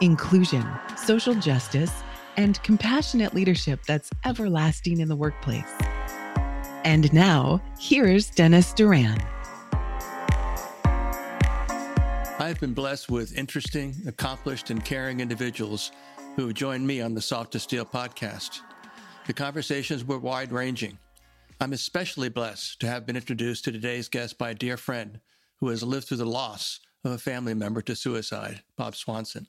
inclusion, social justice, and compassionate leadership that's everlasting in the workplace. And now, here's Dennis Duran. I've been blessed with interesting, accomplished, and caring individuals who have joined me on the Soft as Steel podcast. The conversations were wide ranging. I'm especially blessed to have been introduced to today's guest by a dear friend who has lived through the loss of a family member to suicide, Bob Swanson.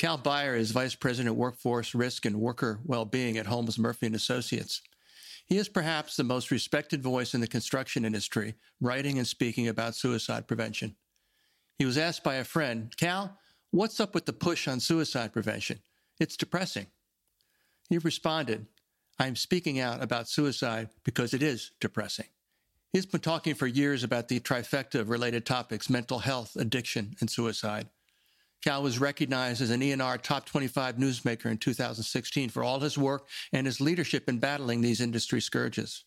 Cal Beyer is Vice President Workforce Risk and Worker Well-being at Holmes Murphy and Associates. He is perhaps the most respected voice in the construction industry, writing and speaking about suicide prevention. He was asked by a friend, Cal, what's up with the push on suicide prevention? It's depressing. He responded, I'm speaking out about suicide because it is depressing. He's been talking for years about the trifecta of related topics mental health, addiction, and suicide. Cal was recognized as an ENR Top 25 newsmaker in 2016 for all his work and his leadership in battling these industry scourges.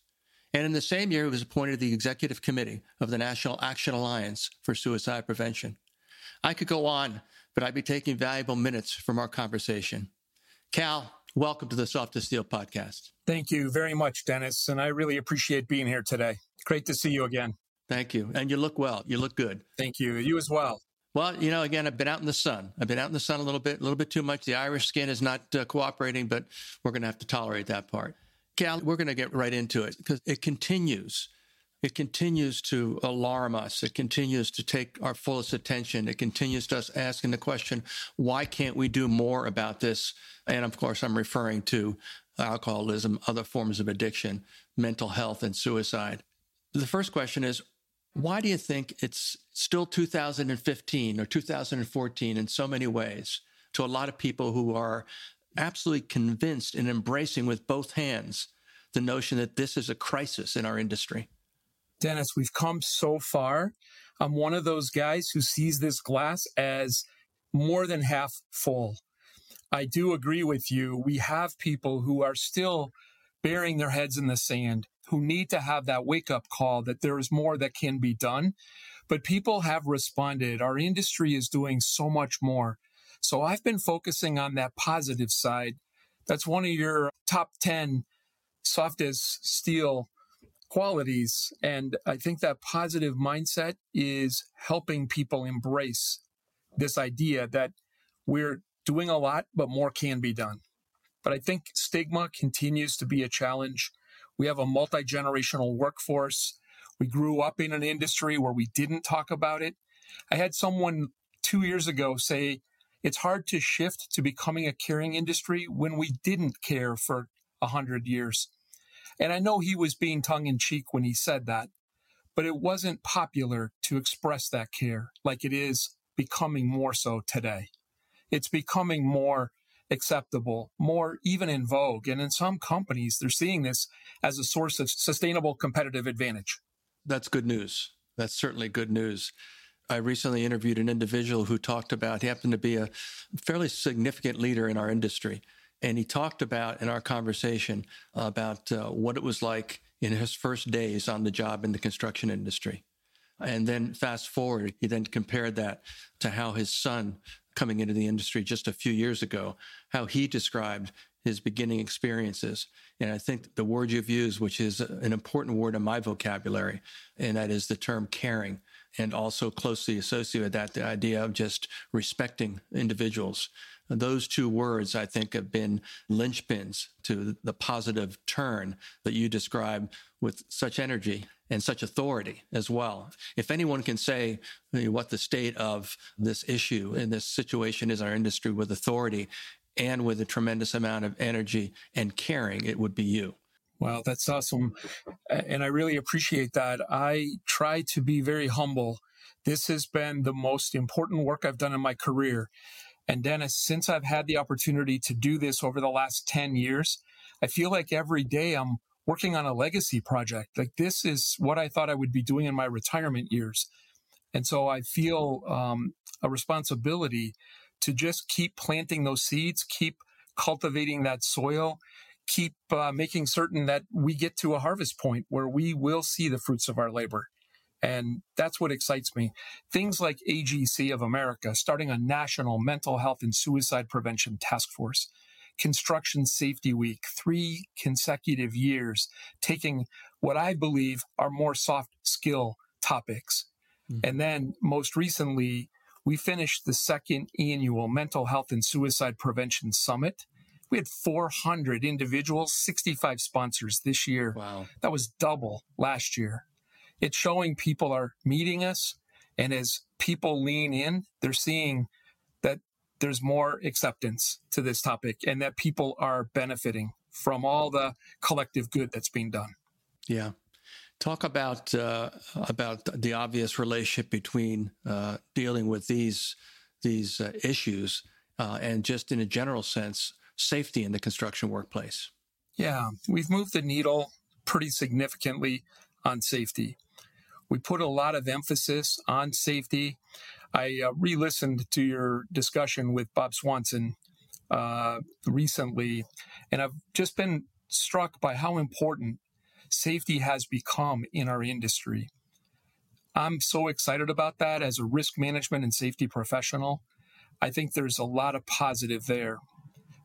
And in the same year, he was appointed to the executive committee of the National Action Alliance for Suicide Prevention. I could go on, but I'd be taking valuable minutes from our conversation. Cal, welcome to the Soft as Steel podcast. Thank you very much, Dennis. And I really appreciate being here today. Great to see you again. Thank you. And you look well. You look good. Thank you. You as well. Well, you know, again, I've been out in the sun. I've been out in the sun a little bit, a little bit too much. The Irish skin is not uh, cooperating, but we're going to have to tolerate that part. Cal, we're going to get right into it because it continues. It continues to alarm us. It continues to take our fullest attention. It continues to us asking the question, why can't we do more about this? And of course, I'm referring to alcoholism, other forms of addiction, mental health, and suicide. The first question is, why do you think it's still 2015 or 2014 in so many ways to a lot of people who are absolutely convinced and embracing with both hands the notion that this is a crisis in our industry? Dennis, we've come so far. I'm one of those guys who sees this glass as more than half full. I do agree with you. We have people who are still burying their heads in the sand who need to have that wake up call that there is more that can be done. But people have responded. Our industry is doing so much more. So I've been focusing on that positive side. That's one of your top 10 soft as steel qualities. And I think that positive mindset is helping people embrace this idea that we're doing a lot, but more can be done. But I think stigma continues to be a challenge. We have a multi generational workforce. We grew up in an industry where we didn't talk about it. I had someone two years ago say, it's hard to shift to becoming a caring industry when we didn't care for a hundred years. And I know he was being tongue in cheek when he said that, but it wasn't popular to express that care like it is becoming more so today. It's becoming more acceptable, more even in vogue. And in some companies, they're seeing this as a source of sustainable competitive advantage. That's good news. That's certainly good news. I recently interviewed an individual who talked about, he happened to be a fairly significant leader in our industry. And he talked about in our conversation about uh, what it was like in his first days on the job in the construction industry. And then fast forward, he then compared that to how his son coming into the industry just a few years ago, how he described his beginning experiences. And I think the word you've used, which is an important word in my vocabulary, and that is the term caring, and also closely associated with that, the idea of just respecting individuals. Those two words, I think, have been linchpins to the positive turn that you describe with such energy and such authority as well. If anyone can say what the state of this issue in this situation is our industry with authority and with a tremendous amount of energy and caring, it would be you. Wow, that's awesome. And I really appreciate that. I try to be very humble. This has been the most important work I've done in my career. And Dennis, since I've had the opportunity to do this over the last 10 years, I feel like every day I'm working on a legacy project. Like this is what I thought I would be doing in my retirement years. And so I feel um, a responsibility to just keep planting those seeds, keep cultivating that soil, keep uh, making certain that we get to a harvest point where we will see the fruits of our labor. And that's what excites me. Things like AGC of America, starting a national mental health and suicide prevention task force, Construction Safety Week, three consecutive years, taking what I believe are more soft skill topics. Mm-hmm. And then most recently, we finished the second annual Mental Health and Suicide Prevention Summit. We had 400 individuals, 65 sponsors this year. Wow. That was double last year. It's showing people are meeting us. And as people lean in, they're seeing that there's more acceptance to this topic and that people are benefiting from all the collective good that's being done. Yeah. Talk about uh, about the obvious relationship between uh, dealing with these these uh, issues uh, and just in a general sense, safety in the construction workplace. Yeah, we've moved the needle pretty significantly on safety. We put a lot of emphasis on safety. I uh, re listened to your discussion with Bob Swanson uh, recently, and I've just been struck by how important safety has become in our industry. I'm so excited about that as a risk management and safety professional. I think there's a lot of positive there.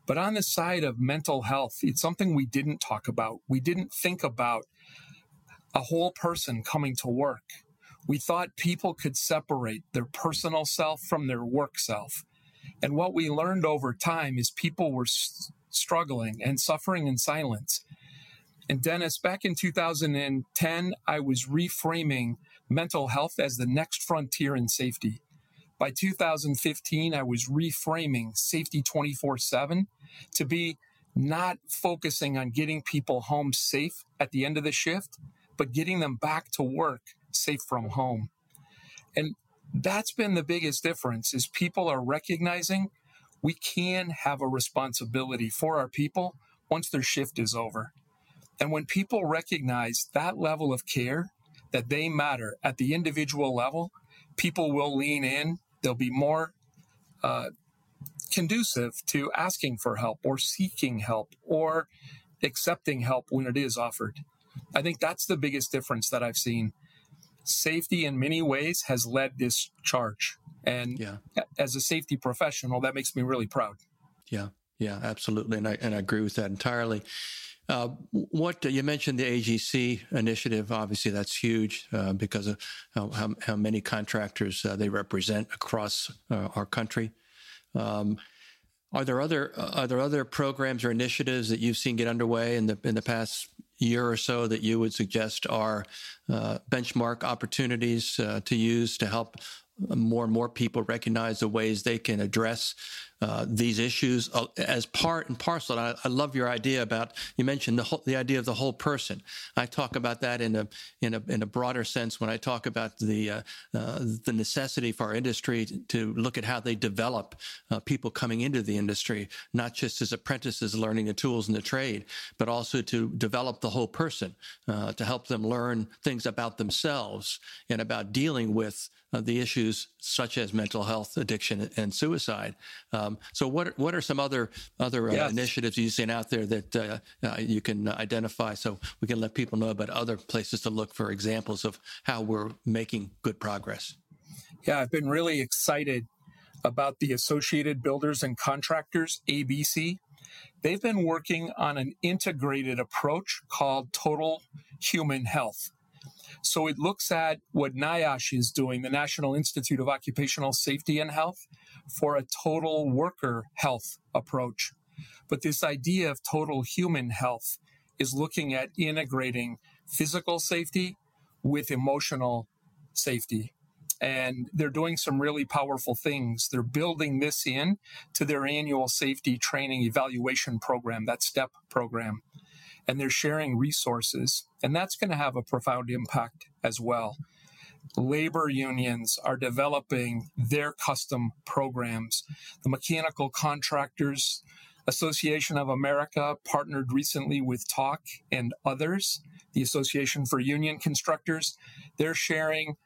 But on the side of mental health, it's something we didn't talk about. We didn't think about a whole person coming to work. We thought people could separate their personal self from their work self. And what we learned over time is people were s- struggling and suffering in silence. And Dennis, back in 2010, I was reframing mental health as the next frontier in safety. By 2015, I was reframing safety 24 7 to be not focusing on getting people home safe at the end of the shift, but getting them back to work safe from home. And that's been the biggest difference is people are recognizing we can have a responsibility for our people once their shift is over. And when people recognize that level of care, that they matter at the individual level, people will lean in. They'll be more uh, conducive to asking for help or seeking help or accepting help when it is offered. I think that's the biggest difference that I've seen. Safety in many ways has led this charge. And yeah. as a safety professional, that makes me really proud. Yeah, yeah, absolutely. And I, and I agree with that entirely. Uh, what you mentioned the AGC initiative, obviously that's huge uh, because of how, how, many contractors uh, they represent across uh, our country. Um, are there other are there other programs or initiatives that you've seen get underway in the in the past year or so that you would suggest are uh, benchmark opportunities uh, to use to help more and more people recognize the ways they can address uh, these issues uh, as part and parcel. I, I, love your idea about you mentioned the whole, the idea of the whole person. I talk about that in a in a in a broader sense when I talk about the uh, uh the necessity for our industry to look at how they develop uh, people coming into the industry, not just as apprentices learning the tools in the trade, but also to develop the whole person uh, to help them learn things about themselves and about dealing with the issues such as mental health, addiction, and suicide. Um, so, what what are some other other uh, yes. initiatives you've seen out there that uh, uh, you can identify, so we can let people know about other places to look for examples of how we're making good progress? Yeah, I've been really excited about the Associated Builders and Contractors (ABC). They've been working on an integrated approach called Total Human Health. So it looks at what NIOSH is doing, the National Institute of Occupational Safety and Health, for a total worker health approach. But this idea of total human health is looking at integrating physical safety with emotional safety. And they're doing some really powerful things. They're building this in to their annual safety training evaluation program, that STEP program and they're sharing resources. And that's going to have a profound impact as well. Labor unions are developing their custom programs. The Mechanical Contractors Association of America partnered recently with TAUC and others, the Association for Union Constructors. They're sharing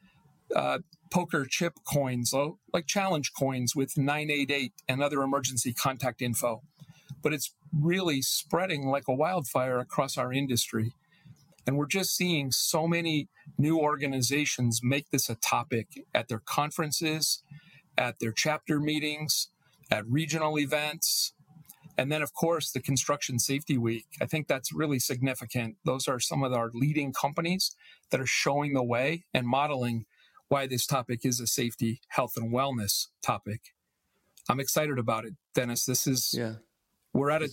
uh, poker chip coins, like challenge coins with 988 and other emergency contact info. But it's really spreading like a wildfire across our industry. And we're just seeing so many new organizations make this a topic at their conferences, at their chapter meetings, at regional events. And then, of course, the Construction Safety Week. I think that's really significant. Those are some of our leading companies that are showing the way and modeling why this topic is a safety, health, and wellness topic. I'm excited about it, Dennis. This is, yeah. we're at a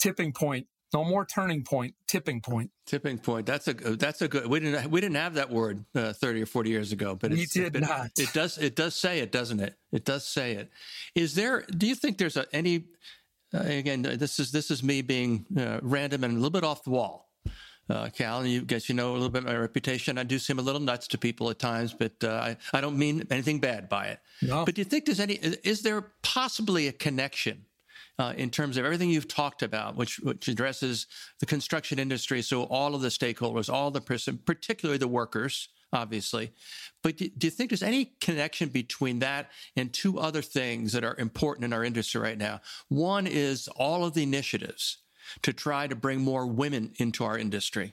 tipping point no more turning point, tipping point. Tipping point. That's a that's a good. We didn't we didn't have that word uh, thirty or forty years ago, but we did it, not. It does it does say it, doesn't it? It does say it. Is there? Do you think there's a, any? Uh, again, this is this is me being uh, random and a little bit off the wall. Uh, Cal, you guess you know a little bit my reputation. I do seem a little nuts to people at times, but uh, I, I don't mean anything bad by it. No. But do you think there's any? Is there possibly a connection uh, in terms of everything you've talked about, which which addresses the construction industry. So all of the stakeholders, all the person, particularly the workers, obviously. But do, do, you think there's any connection between that and two other things that are important in our industry right now? One is all of the initiatives to try to bring more women into our industry.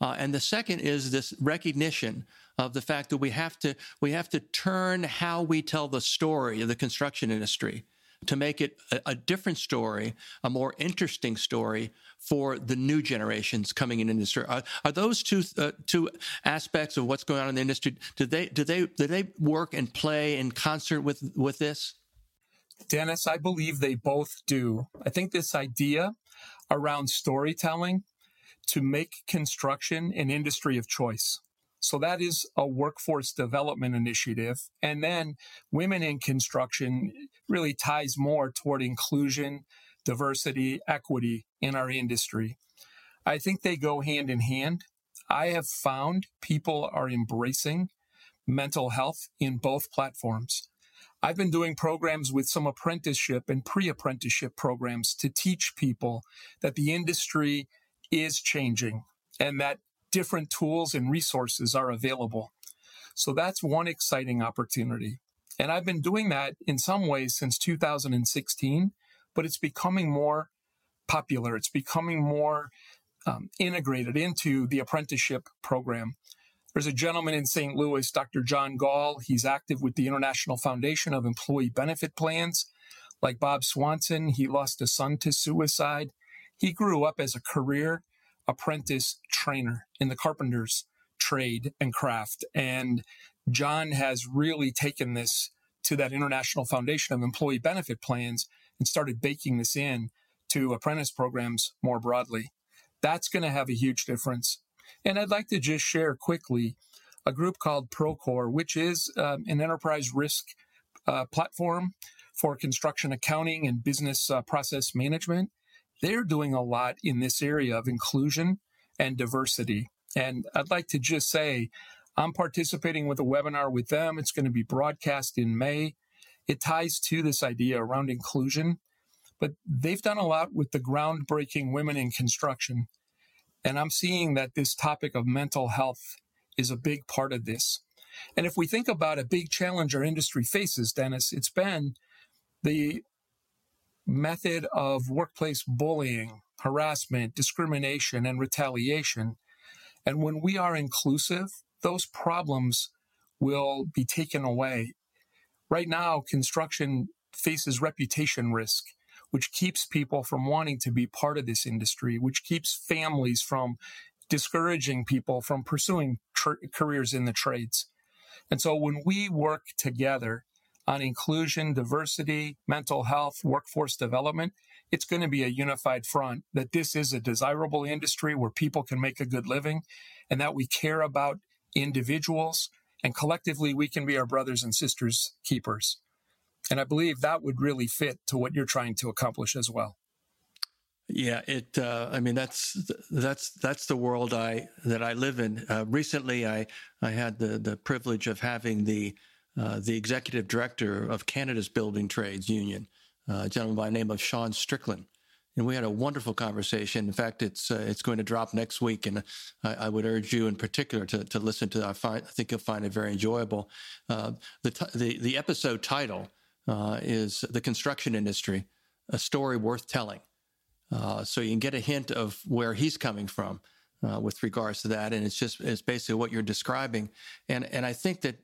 Uh, and the second is this recognition of the fact that we have to we have to turn how we tell the story of the construction industry to make it a, a, different story, a more interesting story for the new generations coming in industry. Are, are those two uh, two aspects of what's going on in the industry? Do they do they do they work and play in concert with with this? Dennis, I believe they both do. I think this idea around storytelling to make construction an industry of choice. So that is a workforce development initiative. And then women in construction really ties more toward inclusion, diversity, equity in our industry. I think they go hand in hand. I have found people are embracing mental health in both platforms. I've been doing programs with some apprenticeship and pre apprenticeship programs to teach people that the industry is changing and that different tools and resources are available. So that's one exciting opportunity. And I've been doing that in some ways since 2016, but it's becoming more popular. It's becoming more um, integrated into the apprenticeship program. There's a gentleman in St. Louis, Dr. John Gaal. He's active with the International Foundation of Employee Benefit Plans. Like Bob Swanson, he lost a son to suicide. He grew up as a career apprentice trainer in the carpenter's trade and craft. And John has really taken this to that International Foundation of Employee Benefit Plans and started baking this in to apprentice programs more broadly. That's going to have a huge difference. And I'd like to just share quickly a group called Procore, which is um, an enterprise risk uh, platform for construction accounting and business uh, process management they're doing a lot in this area of inclusion and diversity. And I'd like to just say, I'm participating with a webinar with them. It's going to be broadcast in May. It ties to this idea around inclusion, but they've done a lot with the groundbreaking women in construction. And I'm seeing that this topic of mental health is a big part of this. And if we think about a big challenge our industry faces, Dennis, it's been the method of workplace bullying, harassment, discrimination, and retaliation. And when we are inclusive, those problems will be taken away. Right now, construction faces reputation risk, which keeps people from wanting to be part of this industry, which keeps families from discouraging people from pursuing tr- careers in the trades. And so when we work together on inclusion, diversity, mental health, workforce development, it's going to be a unified front that this is a desirable industry where people can make a good living and that we care about individuals and collectively we can be our brothers and sisters keepers. And I believe that would really fit to what you're trying to accomplish as well. Yeah, it. Uh, I mean, that's that's that's the world I that I live in. Uh, recently, I I had the the privilege of having the uh, the executive director of Canada's Building Trades Union, uh, a gentleman by the name of Sean Strickland, and we had a wonderful conversation. In fact, it's uh, it's going to drop next week, and I, I, would urge you in particular to, to listen to. It. I find I think you'll find it very enjoyable. The the the episode title is "The Construction Industry: A Story Worth Telling." Uh, so you can get a hint of where he's coming from uh, with regards to that, and it's just it's basically what you're describing, and and I think that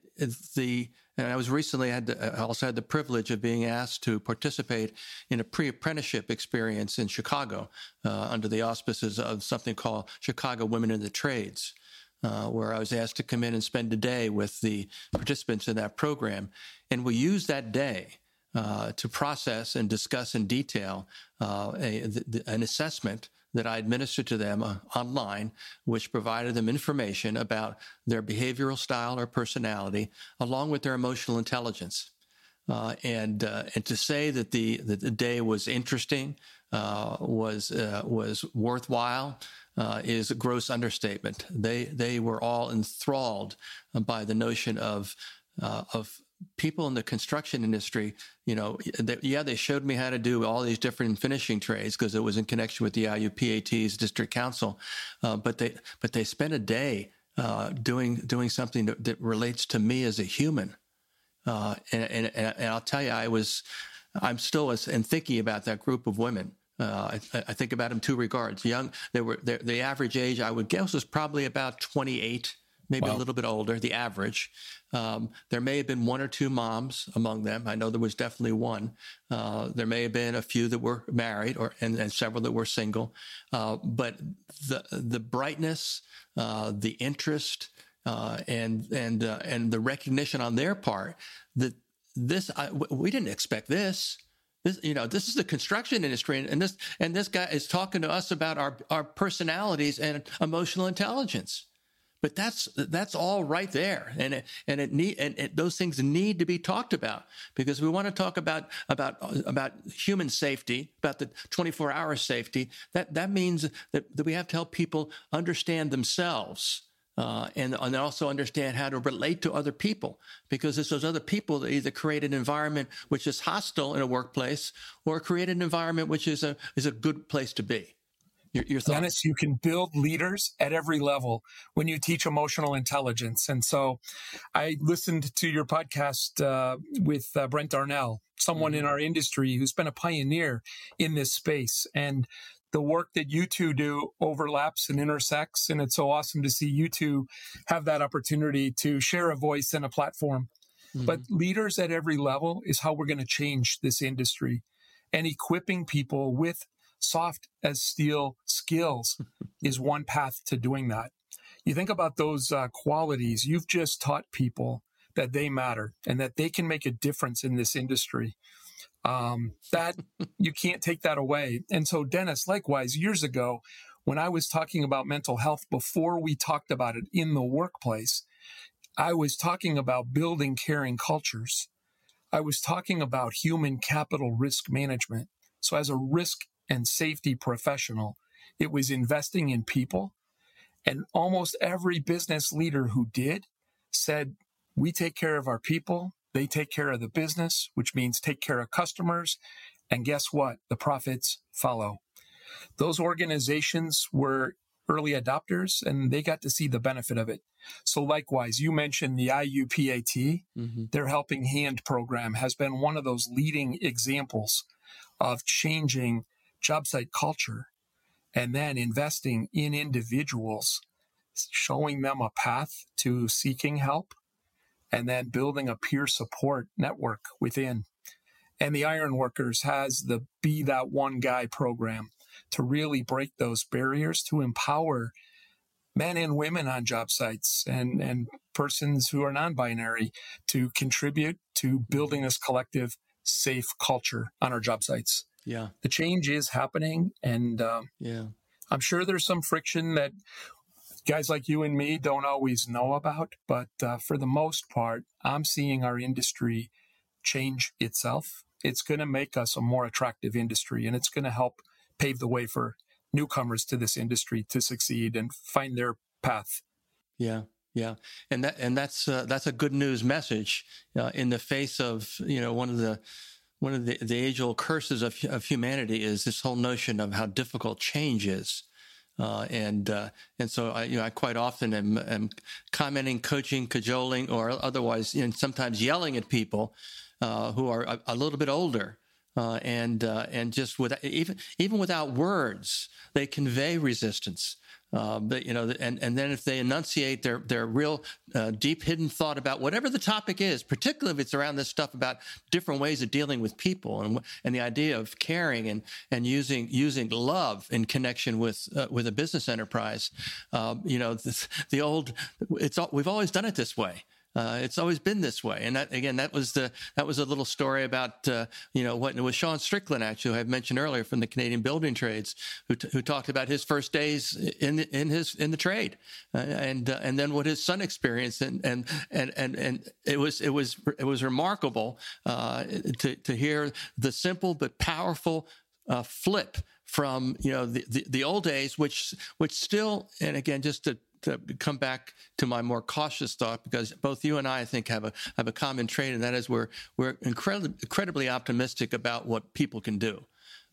the and I was recently had I also had the privilege of being asked to participate in a pre-apprenticeship experience in Chicago uh, under the auspices of something called Chicago Women in the Trades. Uh, where I was asked to come in and spend a day with the participants in that program. And we used that day uh, to process and discuss in detail uh, a, the, an assessment that I administered to them uh, online, which provided them information about their behavioral style or personality, along with their emotional intelligence. Uh, and uh, and to say that the that the day was interesting was was worthwhile. Uh, is a gross understatement. They they were all enthralled by the notion of uh, of people in the construction industry, you know, they, yeah, they showed me how to do all these different finishing trades because it was in connection with the IUPAT's district council. Uh, but they but they spent a day uh, doing doing something that, that, relates to me as a human. Uh, and, and, and I'll tell you, I was I'm still and thinking about that group of women. Uh, I, I, think about them two regards. Young, they were the average age I would guess was probably about 28 maybe wow. a little bit older, the average. Um, there may have been one or two moms among them. I know there was definitely one. Uh, there may have been a few that were married, or and, and several that were single. Uh, but the the brightness, uh, the interest, uh, and and uh, and the recognition on their part that this I, we didn't expect this. This, you know, this is the construction industry, and, and this and this guy is talking to us about our our personalities and emotional intelligence. But that's that's all right there, and it, and it need and it, those things need to be talked about because we want to talk about about about human safety, about the 24 hour safety. That that means that, that we have to help people understand themselves. Uh, and, and also understand how to relate to other people because it's those other people that either create an environment which is hostile in a workplace or create an environment which is a is a good place to be. Your, your thoughts? Dennis, you can build leaders at every level when you teach emotional intelligence. And so I listened to your podcast uh, with uh, Brent Darnell, someone mm-hmm. in our industry who's been a pioneer in this space. And the work that you two do overlaps and intersects. And it's so awesome to see you two have that opportunity to share a voice and a platform. Mm-hmm. But leaders at every level is how we're going to change this industry and equipping people with soft as steel skills is one path to doing that. You think about those uh, qualities, you've just taught people that they matter and that they can make a difference in this industry. Um, that you can't take that away. And so, Dennis, likewise, years ago, when I was talking about mental health before we talked about it in the workplace, I was talking about building caring cultures. I was talking about human capital risk management. So, as a risk and safety professional. It was investing in people. And almost every business leader who did said, we take care of our people. They take care of the business, which means take care of customers. And guess what? The profits follow. Those organizations were early adopters and they got to see the benefit of it. So likewise, you mentioned the IUPAT, mm-hmm. their helping hand program has been one of those leading examples of changing job site culture and then investing in individuals, showing them a path to seeking help, and then building a peer support network within. And the Ironworkers has the Be That One Guy program to really break those barriers to empower men and women on job sites and, and persons who are non binary to contribute to building this collective safe culture on our job sites. Yeah. The change is happening. And um, yeah, I'm sure there's some friction that guys like you and me don't always know about. But uh, for the most part, I'm seeing our industry change itself. It's going to make us a more attractive industry and it's going to help pave the way for newcomers to this industry to succeed and find their path. Yeah. Yeah, and that and that's uh, that's a good news message uh, in the face of you know one of the one of the, the age old curses of, of humanity is this whole notion of how difficult change is. Uh, and uh, and so I you know I quite often am, am commenting, coaching, cajoling, or otherwise know, sometimes yelling at people uh, who are a, a, little bit older. Uh, and uh, and just with even even without words, they convey resistance. Uh, but you know, and and then if they enunciate their their real uh, deep hidden thought about whatever the topic is, particularly if it's around this stuff about different ways of dealing with people and and the idea of caring and and using using love in connection with uh, with a business enterprise, uh, you know, this, the old it's we've always done it this way. Uh, it's always been this way, and that again, that was the that was a little story about uh, you know what it was Sean Strickland actually I mentioned earlier from the Canadian Building Trades who, t- who talked about his first days in in his in the trade, uh, and uh, and then what his son experienced, and and and and and it was it was it was remarkable uh, to to hear the simple but powerful uh, flip from you know the, the, the old days, which which still and again just to to come back to my more cautious thought because both you and I, I think, have a have a common trait, and that is we're we're incredibly incredibly optimistic about what people can do.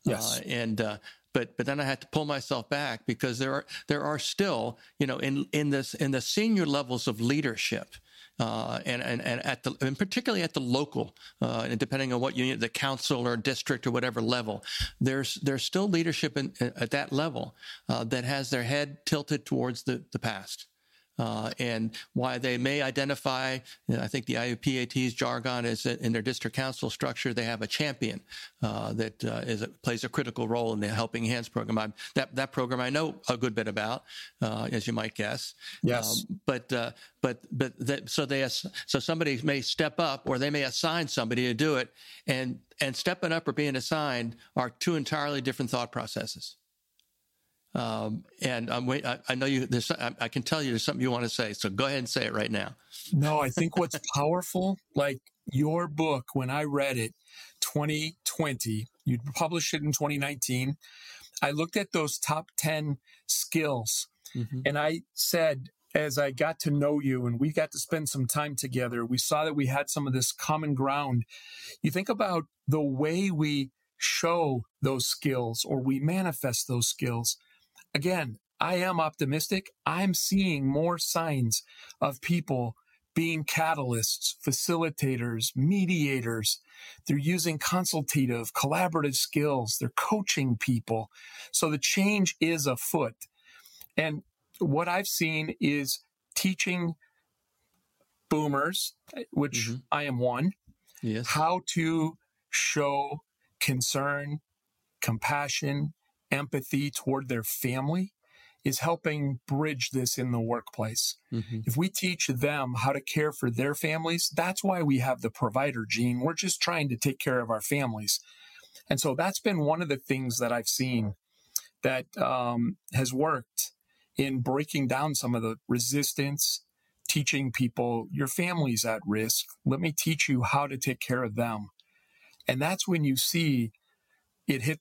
Yes, uh, and uh, but but then I had to pull myself back because there are there are still you know in in this in the senior levels of leadership uh, and, and, and at the, and particularly at the local, uh, depending on what unit, the council or district or whatever level, there's, there's still leadership in, at that level uh, that has their head tilted towards the, the past uh, and why they may identify. You know, I think the IUPAT's jargon is that in their district council structure they have a champion uh, that uh, is, plays a critical role in the Helping Hands program. I'm, that that program I know a good bit about, uh, as you might guess. Yes, um, but uh, but but that, so they so somebody may step up or they may assign somebody to do it, and and stepping up or being assigned are two entirely different thought processes. Um, and I'm wait, I, I, know you. There's, I, I, can tell you there's something you want to say. So go ahead and say it right now. No, I think what's powerful, like your book, when I read it, 2020, you published it in 2019. I looked at those top 10 skills, mm-hmm. and I said, as I got to know you and we got to spend some time together, we saw that we had some of this common ground. You think about the way we show those skills or we manifest those skills again, I am optimistic. I'm seeing more signs of people being catalysts, facilitators, mediators. They're using consultative, collaborative skills. They're coaching people. So the change is afoot. And what I've seen is teaching boomers, which mm-hmm. I am one, yes. how to show concern, compassion, empathy toward their family is helping bridge this in the workplace. Mm-hmm. If we teach them how to care for their families, that's why we have the provider gene. We're just trying to take care of our families. And so that's been one of the things that I've seen that um, has worked in breaking down some of the resistance, teaching people your family's at risk. Let me teach you how to take care of them. And that's when you see it hit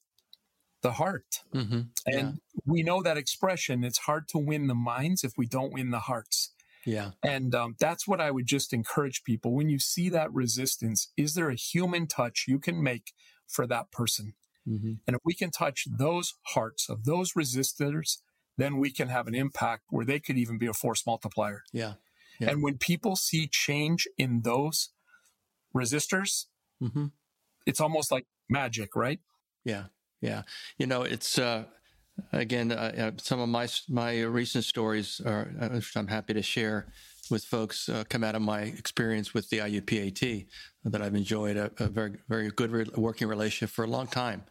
the heart. Mm-hmm. And yeah. we know that expression. It's hard to win the minds if we don't win the hearts. Yeah. And um, that's what I would just encourage people. When you see that resistance, is there a human touch you can make for that person? Mm-hmm. And if we can touch those hearts of those resistors, then we can have an impact where they could even be a force multiplier. Yeah. yeah. And when people see change in those resistors, mm-hmm. it's almost like magic, right? Yeah. Yeah, you know, it's uh, again uh, uh, some of my my recent stories are uh, which I'm happy to share with folks uh, come out of my experience with the IUPAT that I've enjoyed a, a very very good re- working relationship for a long time,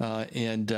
uh, and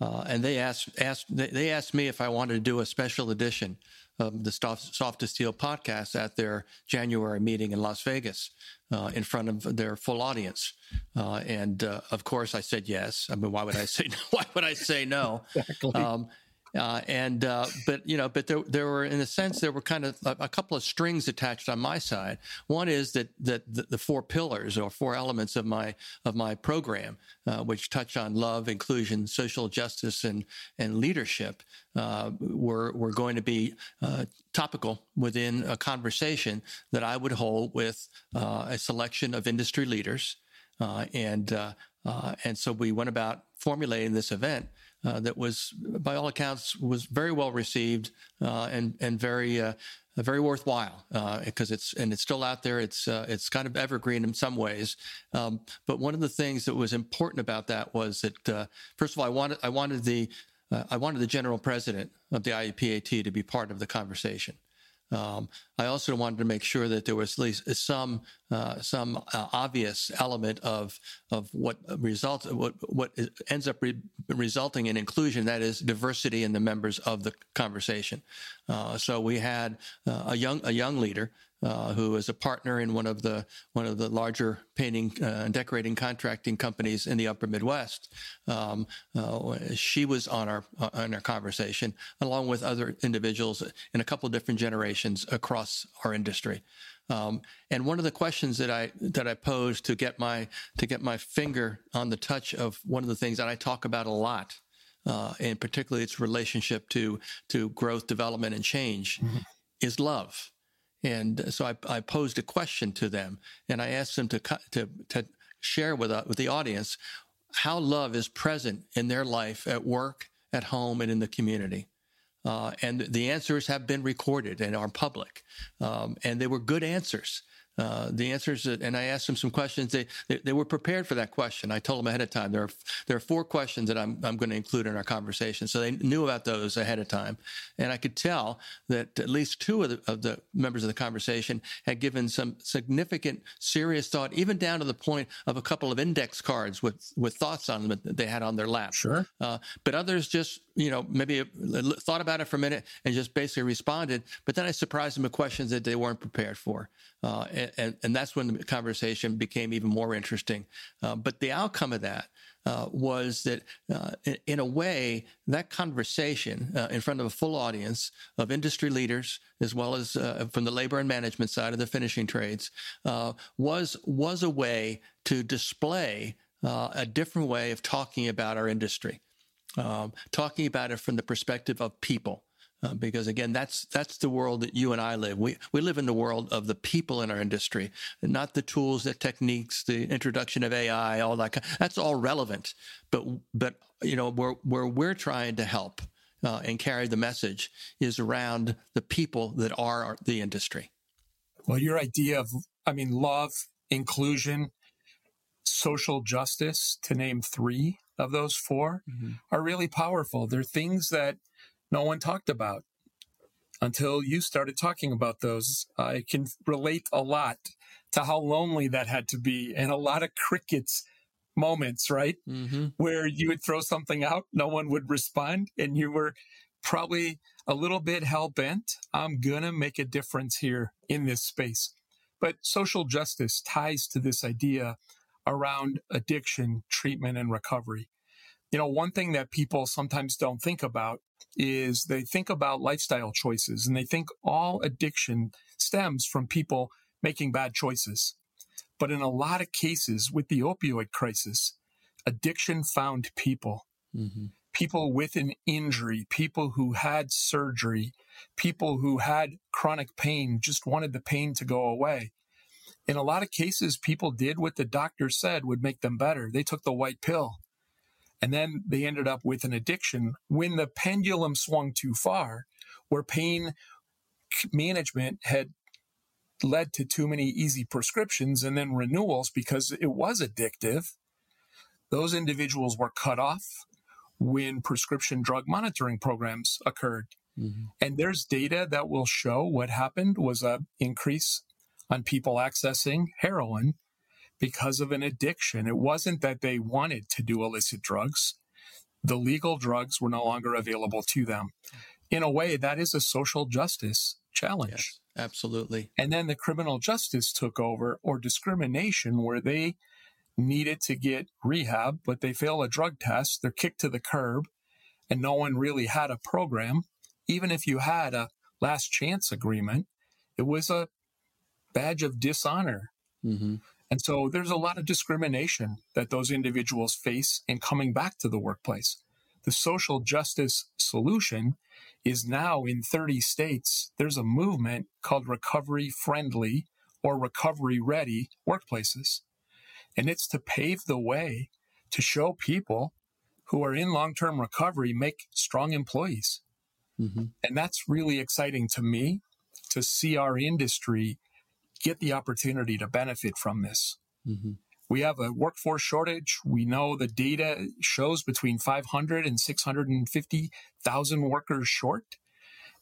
and they asked asked they asked me if I wanted to do a special edition of the Soft as Steel podcast at their January meeting in Las Vegas uh, in front of their full audience. Uh, and uh, of course, I said yes. I mean, why would I say no? why would I say no? Exactly. Um, Uh, and uh, but you know, but there there were in a sense there were kind of a, a, couple of strings attached on my side. One is that that the, the four pillars or four elements of my of my program, uh, which touch on love, inclusion, social justice, and and leadership, uh, were were going to be uh, topical within a conversation that I would hold with uh, a selection of industry leaders, and and so we went about formulating this event uh, that was, by all accounts, was very well received uh, and and very uh, very worthwhile because uh, it's and it's still out there. It's uh, it's kind of evergreen in some ways. Um, but one of the things that was important about that was that first of all, I wanted I wanted the I wanted the general president of the IUPAT to be part of the conversation. Um, I also wanted to make sure that there was at least some uh, some uh, obvious element of of what results what what ends up re- resulting in inclusion that is diversity in the members of the conversation. Uh, so we had uh, a young a young leader uh, who is a partner in one of the one of the larger painting uh, and decorating contracting companies in the Upper Midwest. Um, uh, she was on our on our conversation, along with other individuals in a couple of different generations across our industry. Um, and one of the questions that I that I posed to get my to get my finger on the touch of one of the things that I talk about a lot, uh, and particularly its relationship to to growth, development, and change, mm-hmm. is love. And so I, I, posed a question to them, and I asked them to to, to share with uh, with the audience how love is present in their life at work, at home, and in the community. Uh, and the answers have been recorded and are public, um, and they were good answers. Uh, the answers, that, and I asked them some questions. They, they, they were prepared for that question. I told them ahead of time. There are there are four questions that I'm I'm going to include in our conversation, so they knew about those ahead of time. And I could tell that at least two of the, of the members of the conversation had given some significant, serious thought, even down to the point of a couple of index cards with with thoughts on them that they had on their lap. Sure. Uh, but others just you know maybe thought about it for a minute and just basically responded. But then I surprised them with questions that they weren't prepared for. Uh, and, and that's when the conversation became even more interesting. Uh, but the outcome of that uh, was that, uh, in, in, a way, that conversation uh, in front of a full audience of industry leaders, as well as uh, from the labor and management side of the finishing trades, was was a way to display a different way of talking about our industry, um, talking about it from the perspective of people. Uh, because again, that's that's the world that you and I live. We we live in the world of the people in our industry, not the tools, the techniques, the introduction of AI, all that. That's all relevant, but but you know where where we're trying to help uh, and carry the message is around the people that are the industry. Well, your idea of, I mean, love, inclusion, social justice, to name three of those 4 mm-hmm. are really powerful. They're things that no one talked about until you started talking about those. I can relate a lot to how lonely that had to be and a lot of crickets moments, right? Mm-hmm. Where you would throw something out, no one would respond, and you were probably a little bit hell bent. I'm going to make a difference here in this space. But social justice ties to this idea around addiction, treatment, and recovery. You know, one thing that people sometimes don't think about is they think about lifestyle choices and they think all addiction stems from people making bad choices. But in a lot of cases with the opioid crisis, addiction found people. Mm-hmm. People with an injury, people who had surgery, people who had chronic pain, just wanted the pain to go away. In a lot of cases, people did what the doctor said would make them better. They took the white pill. And then they ended up with an addiction when the pendulum swung too far, where pain management had led to too many easy prescriptions and then renewals because it was addictive. Those individuals were cut off when prescription drug monitoring programs occurred. Mm-hmm. And there's data that will show what happened was a increase on people accessing heroin because of an addiction. It wasn't that they wanted to do illicit drugs. The legal drugs were no longer available to them. In a way, that is a social justice challenge. Yes, absolutely. And then the criminal justice took over, or discrimination, where they needed to get rehab, but they fail a drug test, they're kicked to the curb, and no one really had a program, even if you had a last chance agreement, it was a badge of dishonor. Mm-hmm. And so there's a lot of discrimination that those individuals face in coming back to the workplace. The social justice solution is now in 30 states. There's a movement called recovery friendly or recovery ready workplaces. And it's to pave the way to show people who are in long term recovery make strong employees. Mm-hmm. And that's really exciting to me to see our industry get the opportunity to benefit from this. Mm-hmm. We have a workforce shortage. We know the data shows between 500 and 650,000 workers short.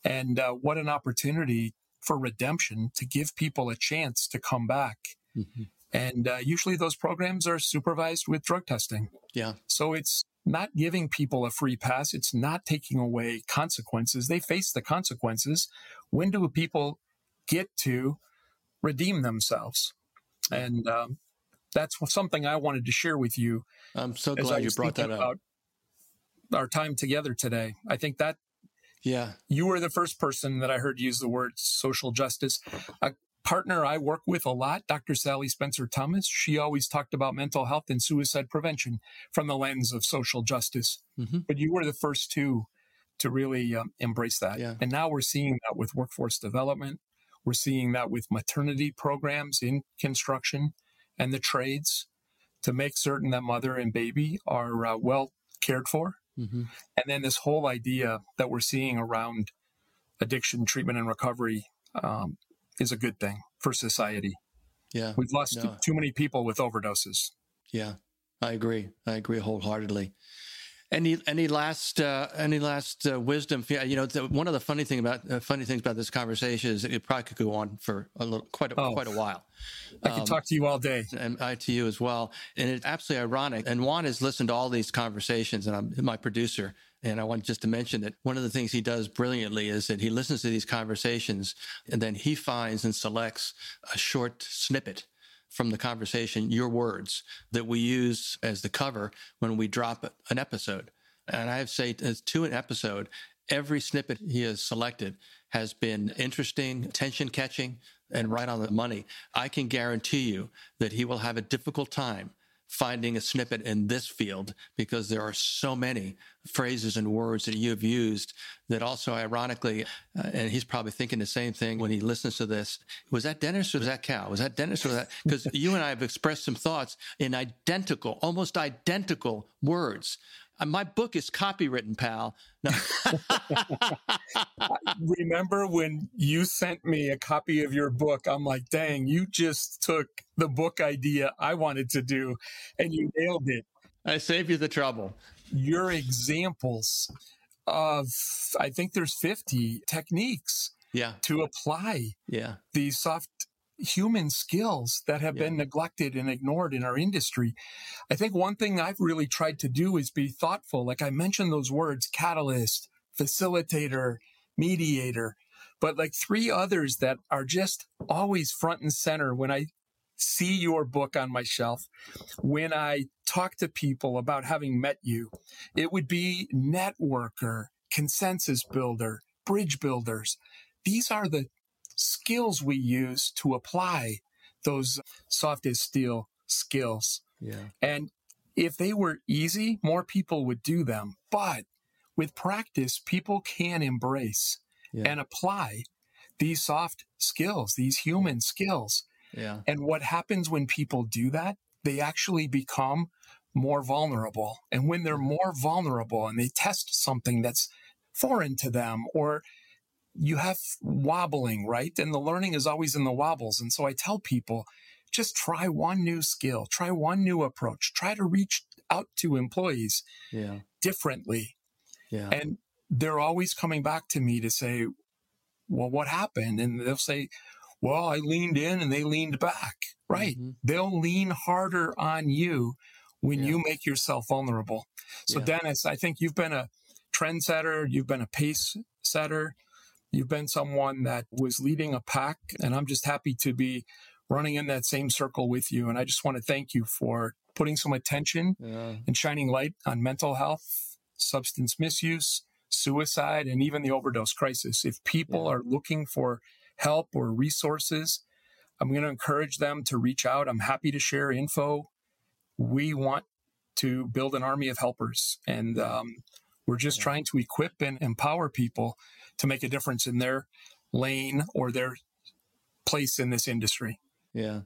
And uh, what an opportunity for redemption to give people a chance to come back. Mm-hmm. And uh, usually those programs are supervised with drug testing. Yeah. So it's not giving people a free pass. It's not taking away consequences. They face the consequences. When do people get to redeem themselves? And um, that's something I wanted to share with you. I'm so glad you brought that up. Our time together today. I think that yeah. You were the first person that I heard use the word social justice. A partner I work with a lot, Dr. Sally Spencer Thomas, she always talked about mental health and suicide prevention from the lens of social justice. Mm-hmm. But you were the first two to really um, embrace that. Yeah. And now we're seeing that with workforce development. We're seeing that with maternity programs in construction and the trades to make certain that mother and baby are uh, well cared for Mm-hmm. And then this whole idea that we're seeing around addiction treatment and recovery um, is a good thing for society. Yeah. We've lost no. too, too many people with overdoses. Yeah, I agree. I agree wholeheartedly. Any any last uh, any last uh, wisdom? You know, the, one of the funny thing about uh, funny things about this conversation is it probably could go on for a little quite a, oh, quite a while. I um, could talk to you all day, and I to you as well. And it's absolutely ironic. And Juan has listened to all these conversations, and I'm my producer. And I want just to mention that one of the things he does brilliantly is that he listens to these conversations, and then he finds and selects a short snippet from the conversation, your words that we use as the cover when we drop an episode. And I have say, to an episode, every snippet he has selected has been interesting, attention catching, and right on the money. I can guarantee you that he will have a difficult time finding a snippet in this field because there are so many phrases and words that you have used that also ironically uh, and he's probably thinking the same thing when he listens to this was that dennis or was that Cal? was that dennis or that because you and i have expressed some thoughts in identical almost identical words Uh, my book is copywritten, pal. No. Remember when you sent me a copy of your book? I'm like, dang, you just took the book idea I wanted to do and you nailed it. I saved you the trouble. Your examples of, I think there's 50 techniques yeah. to apply yeah. these soft human skills that have yeah. been neglected and ignored in our industry. I think one thing I've really tried to do is be thoughtful. Like I mentioned those words, catalyst, facilitator, mediator, but like three others that are just always front and center when I see your book on my shelf, when I talk to people about having met you, it would be networker, consensus builder, bridge builders. These are the skills we use to apply those soft as steel skills. Yeah. And if they were easy, more people would do them. But with practice, people can embrace yeah. and apply these soft skills, these human skills. Yeah. And what happens when people do that? They actually become more vulnerable. And when they're more vulnerable and they test something that's foreign to them or you have wobbling, right? And the learning is always in the wobbles. And so I tell people just try one new skill, try one new approach, try to reach out to employees yeah. differently. Yeah. And they're always coming back to me to say, well, what happened? And they'll say, well, I leaned in and they leaned back. Right. Mm-hmm. They'll lean harder on you when yeah. you make yourself vulnerable. So, yeah. Dennis, I think you've been a trendsetter, you've been a pace setter. You've been someone that was leading a pack, and I'm just happy to be running in that same circle with you. And I just want to thank you for putting some attention yeah. and shining light on mental health, substance misuse, suicide, and even the overdose crisis. If people yeah. are looking for help or resources, I'm going to encourage them to reach out. I'm happy to share info. We want to build an army of helpers, and um, we're just yeah. trying to equip and empower people to make a difference in their lane or their place in this industry. Yeah.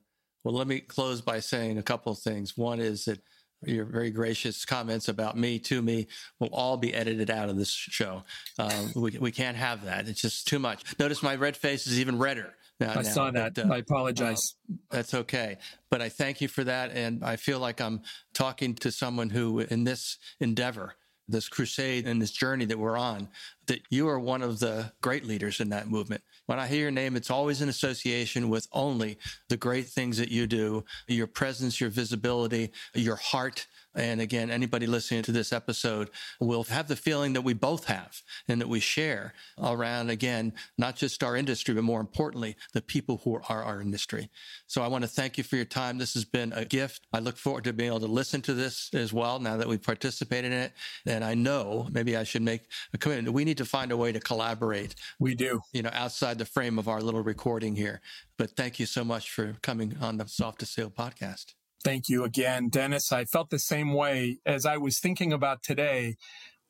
Well, let me close by saying a couple of things. One is that your very gracious comments about me to me will all be edited out of this show. Um, we, we can't have that. It's just too much. Notice my red face is even redder. Now, I now, saw that. But, uh, I apologize. Uh, that's okay. But I thank you for that. And I feel like I'm talking to someone who, in this endeavor, this crusade and this journey that we're on, that you are one of the great leaders in that movement. When I hear your name, it's always in association with only the great things that you do, your presence, your visibility, your heart, and again, anybody listening to this episode will have the feeling that we both have and that we share around, again, not just our industry, but more importantly, the people who are our industry. So I want to thank you for your time. This has been a gift. I look forward to being able to listen to this as well now that we've participated in it. And I know maybe I should make a commitment. We need to find a way to collaborate. We do. You know, outside the frame of our little recording here. But thank you so much for coming on the Soft as Steel podcast. Thank you again, Dennis. I felt the same way as I was thinking about today.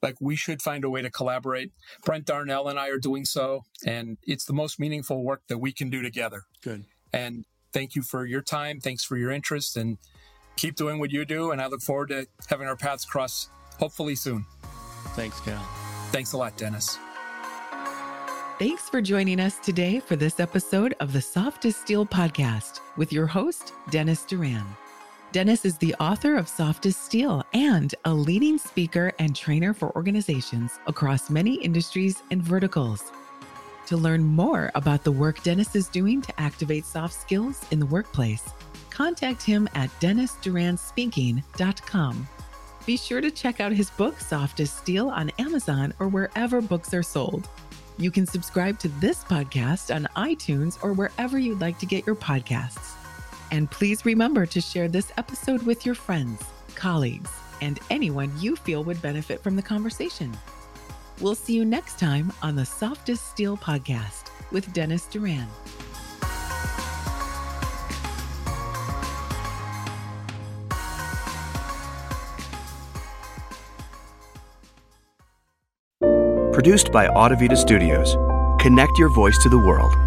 Like we should find a way to collaborate. Brent Darnell and I are doing so, and it's the most meaningful work that we can do together. Good. And thank you for your time. Thanks for your interest, and keep doing what you do. And I look forward to having our paths cross hopefully soon. Thanks, Cal. Thanks a lot, Dennis. Thanks for joining us today for this episode of the Soft as Steel podcast with your host, Dennis Duran. Dennis is the author of Soft as Steel and a leading speaker and trainer for organizations across many industries and verticals. To learn more about the work Dennis is doing to activate soft skills in the workplace, contact him at dennisduranspeaking.com. Be sure to check out his book, Soft as Steel, on Amazon or wherever books are sold. You can subscribe to this podcast on iTunes or wherever you'd like to get your podcasts. And please remember to share this episode with your friends, colleagues, and anyone you feel would benefit from the conversation. We'll see you next time on the Soft as Steel podcast with Dennis Duran. Produced by Audivita Studios. Connect your voice to the world.